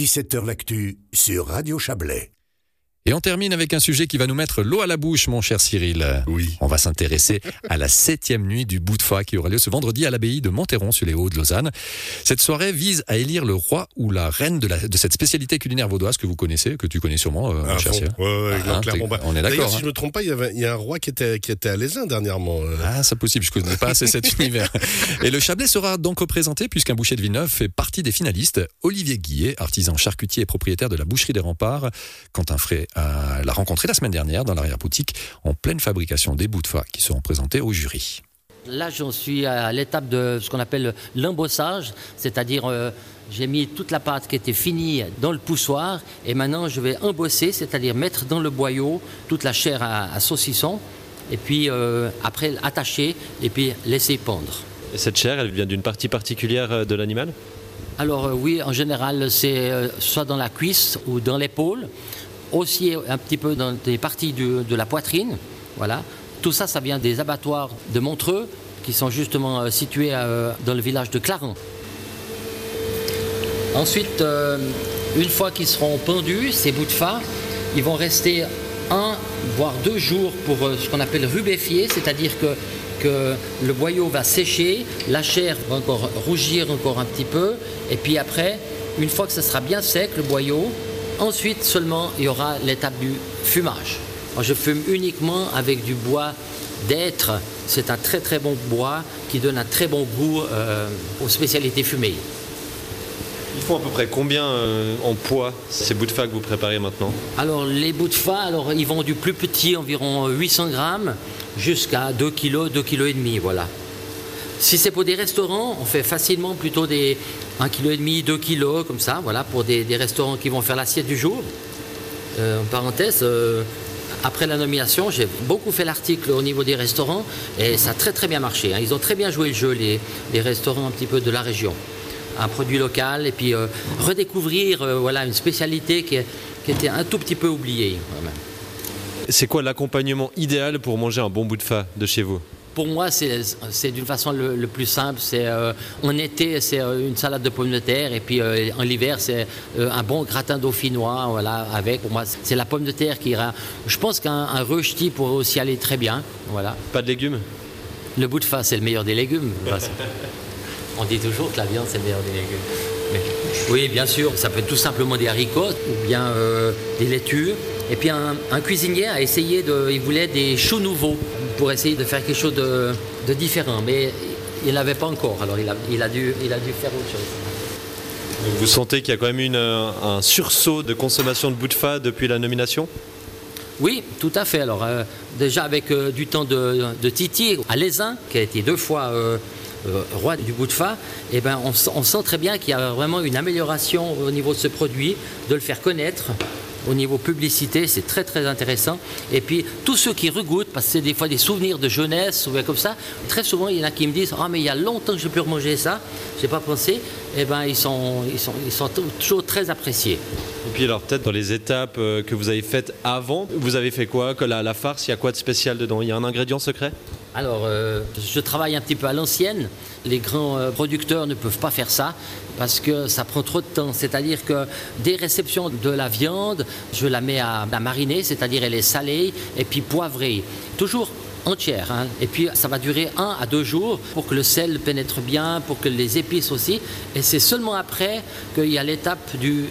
17h L'actu sur Radio Chablais. Et on termine avec un sujet qui va nous mettre l'eau à la bouche, mon cher Cyril. Oui. On va s'intéresser à la septième nuit du bout de fa qui aura lieu ce vendredi à l'abbaye de Monteron sur les Hauts de Lausanne. Cette soirée vise à élire le roi ou la reine de, la- de cette spécialité culinaire vaudoise que vous connaissez, que tu connais sûrement, euh, mon À cher. Cyril. Ouais, ouais, Ah, hein, Bah, on est d'accord. si hein. je me trompe pas, il y, avait, il y a un roi qui était, qui était à l'Aisin dernièrement. euh. Ah, c'est possible, je connais pas assez cet univers. Et le Chablais sera donc représenté puisqu'un boucher de Villeneuve fait partie des finalistes. Olivier Guillet, artisan charcutier et propriétaire de la boucherie des Remparts. Quentin Frey euh, l'a rencontré la semaine dernière dans l'arrière-boutique en pleine fabrication des bouts de fa qui seront présentés au jury. Là, j'en suis à l'étape de ce qu'on appelle l'embossage, c'est-à-dire euh, j'ai mis toute la pâte qui était finie dans le poussoir et maintenant je vais embosser, c'est-à-dire mettre dans le boyau toute la chair à, à saucisson et puis euh, après attacher et puis laisser pendre. Et cette chair, elle vient d'une partie particulière de l'animal? Alors euh, oui, en général, c'est euh, soit dans la cuisse ou dans l'épaule, aussi un petit peu dans des parties de la poitrine. Voilà. Tout ça, ça vient des abattoirs de Montreux, qui sont justement euh, situés euh, dans le village de Clarence. Ensuite, euh, une fois qu'ils seront pendus, ces bouts de fa, ils vont rester un, voire deux jours pour ce qu'on appelle rubéfier, c'est-à-dire que, le boyau va sécher, la chair va encore rougir encore un petit peu, et puis après, une fois que ce sera bien sec, le boyau, ensuite seulement il y aura l'étape du fumage. Alors, je fume uniquement avec du bois d'être. C'est un très très bon bois qui donne un très bon goût euh, aux spécialités fumées. Ils font à peu près combien euh, en poids ces bouts de fa que vous préparez maintenant? Alors les bouts de fa, alors ils vont du plus petit, environ 800 grammes, jusqu'à 2 kg, 2 kg et demi, voilà. Si c'est pour des restaurants, on fait facilement plutôt des 1 kg et demi, 2 kg comme ça, voilà, pour des, restaurants qui vont faire l'assiette du jour. Euh, en parenthèse, euh, après la nomination, j'ai beaucoup fait l'article au niveau des restaurants et ça a très très bien marché. hein. Ils ont très bien joué le jeu, les, restaurants un petit peu de la région. Un produit local et puis euh, redécouvrir voilà, une spécialité qui, qui était un tout petit peu oubliée. C'est quoi l'accompagnement idéal pour manger un bon bout de fa de chez vous? Pour moi, c'est d'une façon le, le plus simple. C'est euh, en été, c'est euh, une salade de pommes de terre, et puis euh, en hiver, c'est un bon gratin dauphinois. Voilà, avec pour moi, c'est la pomme de terre qui ira. Je pense qu'un un rösti pourrait aussi aller très bien. Voilà. Pas de légumes? Le bout de face, c'est le meilleur des légumes. On dit toujours que la viande, c'est le meilleur des légumes. Mais- oui, bien sûr, ça peut être tout simplement des haricots ou bien des laitures. Et puis un, un cuisinier a essayé de. Il voulait des choux nouveaux pour essayer de faire quelque chose de, de différent. Mais il n'avait pas encore, alors il a, il, a dû, il a dû faire autre chose. Donc Vous sentez qu'il y a quand même une, un sursaut de consommation de bout de fa depuis la nomination? Oui, tout à fait. Alors, euh, déjà avec euh, du temps de, de Titi à l'Aisin, qui a été deux fois euh, roi du bout de fa, eh ben, on sent très bien qu'il y a vraiment une amélioration au niveau de ce produit, de le faire connaître. Au niveau publicité, c'est très très intéressant. Et puis tous ceux qui regoûtent, parce que c'est des fois des souvenirs de jeunesse ou bien comme ça, très souvent il y en a qui me disent Ah, mais il y a longtemps que je n'ai plus ça, je n'ai pas pensé. Eh ben, ils sont, ils sont, ils sont toujours très appréciés. Et puis alors peut-être dans les étapes euh, que vous avez faites avant, vous avez fait quoi Que la, farce, il y a quoi de spécial dedans? Il y a un ingrédient secret? Alors, euh, je travaille un petit peu à l'ancienne. Les grands euh, producteurs ne peuvent pas faire ça parce que ça prend trop de temps. C'est-à-dire que des réceptions de la viande, je la mets à, à mariner, c'est-à-dire elle est salée et puis poivrée. Toujours entière. hein. Et puis ça va durer un à deux jours pour que le sel pénètre bien, pour que les épices aussi. Et c'est seulement après qu'il y a l'étape du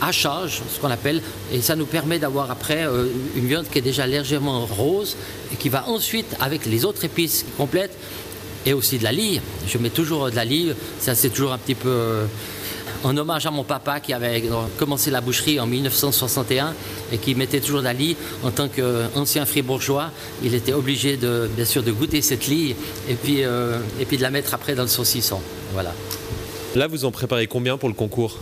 hachage, ce qu'on appelle, et ça nous permet d'avoir après euh, une viande qui est déjà légèrement rose et qui va ensuite, avec les autres épices complètes, et aussi de la lie. Je mets toujours de la lie, ça c'est toujours un petit peu euh, en hommage à mon papa qui avait euh, commencé la boucherie en 1961 et qui mettait toujours de la lie en tant qu'ancien fribourgeois. Il était obligé de, bien sûr de goûter cette lie et puis, euh, et puis de la mettre après dans le saucisson. Voilà. Là, vous en préparez combien pour le concours?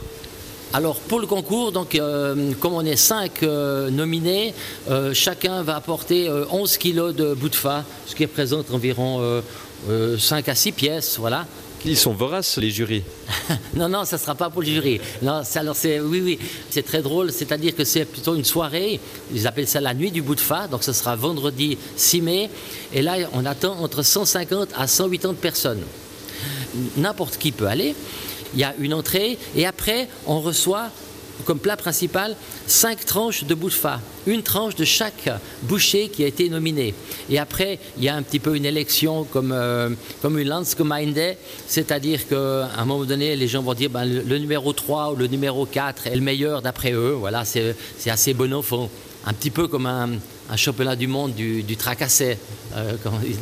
Alors pour le concours, donc, euh, comme on est cinq euh, nominés, euh, chacun va apporter euh, 11 kilos de bout de fa, ce qui représente environ euh, euh, 5 à 6 pièces. Voilà. Ils sont voraces, les jurys. Non, non, ça ne sera pas pour le jury. Non, c'est- alors c'est, oui, oui, c'est très drôle. C'est-à-dire que c'est plutôt une soirée. Ils appellent ça la nuit du bout de fa. Donc ce sera vendredi 6 mai. Et là, on attend entre 150 à 180 personnes. N'importe qui peut aller. Il y a une entrée et après, on reçoit comme plat principal cinq tranches de bout de fa, une tranche de chaque boucher qui a été nominé. Et après, il y a un petit peu une élection comme, euh, comme une Landsgemeinde, c'est-à-dire qu'à un moment donné, les gens vont dire ben, le, numéro 3 ou le numéro 4 est le meilleur d'après eux. Voilà, c'est c'est assez bon enfant. Un petit peu comme un, un championnat du monde du, du tracassé euh,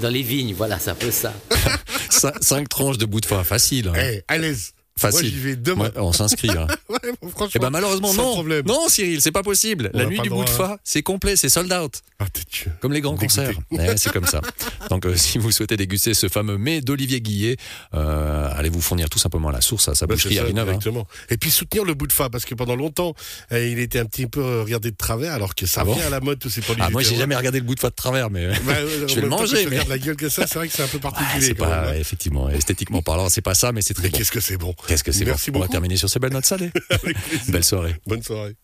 dans les vignes. Voilà, c'est un peu ça. Cin- Cinq tranches de bout de foie, facile. hein. Eh, à l'aise. Facile. Moi, j'y vais demain. Ouais, on s'inscrit. hein. Ouais, bon, franchement. Eh ben malheureusement non. problème. Non Cyril, c'est pas possible. On La nuit du bout de droit, foie, c'est complet, c'est sold out. Ah, Dieu. Comme les grands Dégoûté. concerts. Ouais, c'est comme ça. Donc, euh, si vous souhaitez déguster ce fameux mets d'Olivier Guillet, euh, allez vous fournir tout simplement à la source à sa Bah, boucherie c'est à ça, Villeneuve. hein. directement. Et puis soutenir le bout de fa, parce que pendant longtemps, euh, il était un petit peu euh, regardé de travers, alors que ça Ah bon vient à la mode tous ces produits. Ah, moi, j'ai jamais regardé le bout de foie de travers, mais Bah, je vais le manger, mais- la gueule que ça, c'est vrai que c'est un peu particulier. hein. effectivement esthétiquement parlant, c'est pas ça, mais c'est très qu'est-ce que c'est bon. Qu'est-ce que c'est bon On va terminer sur ces belles notes salées. Belle soirée. Bonne soirée.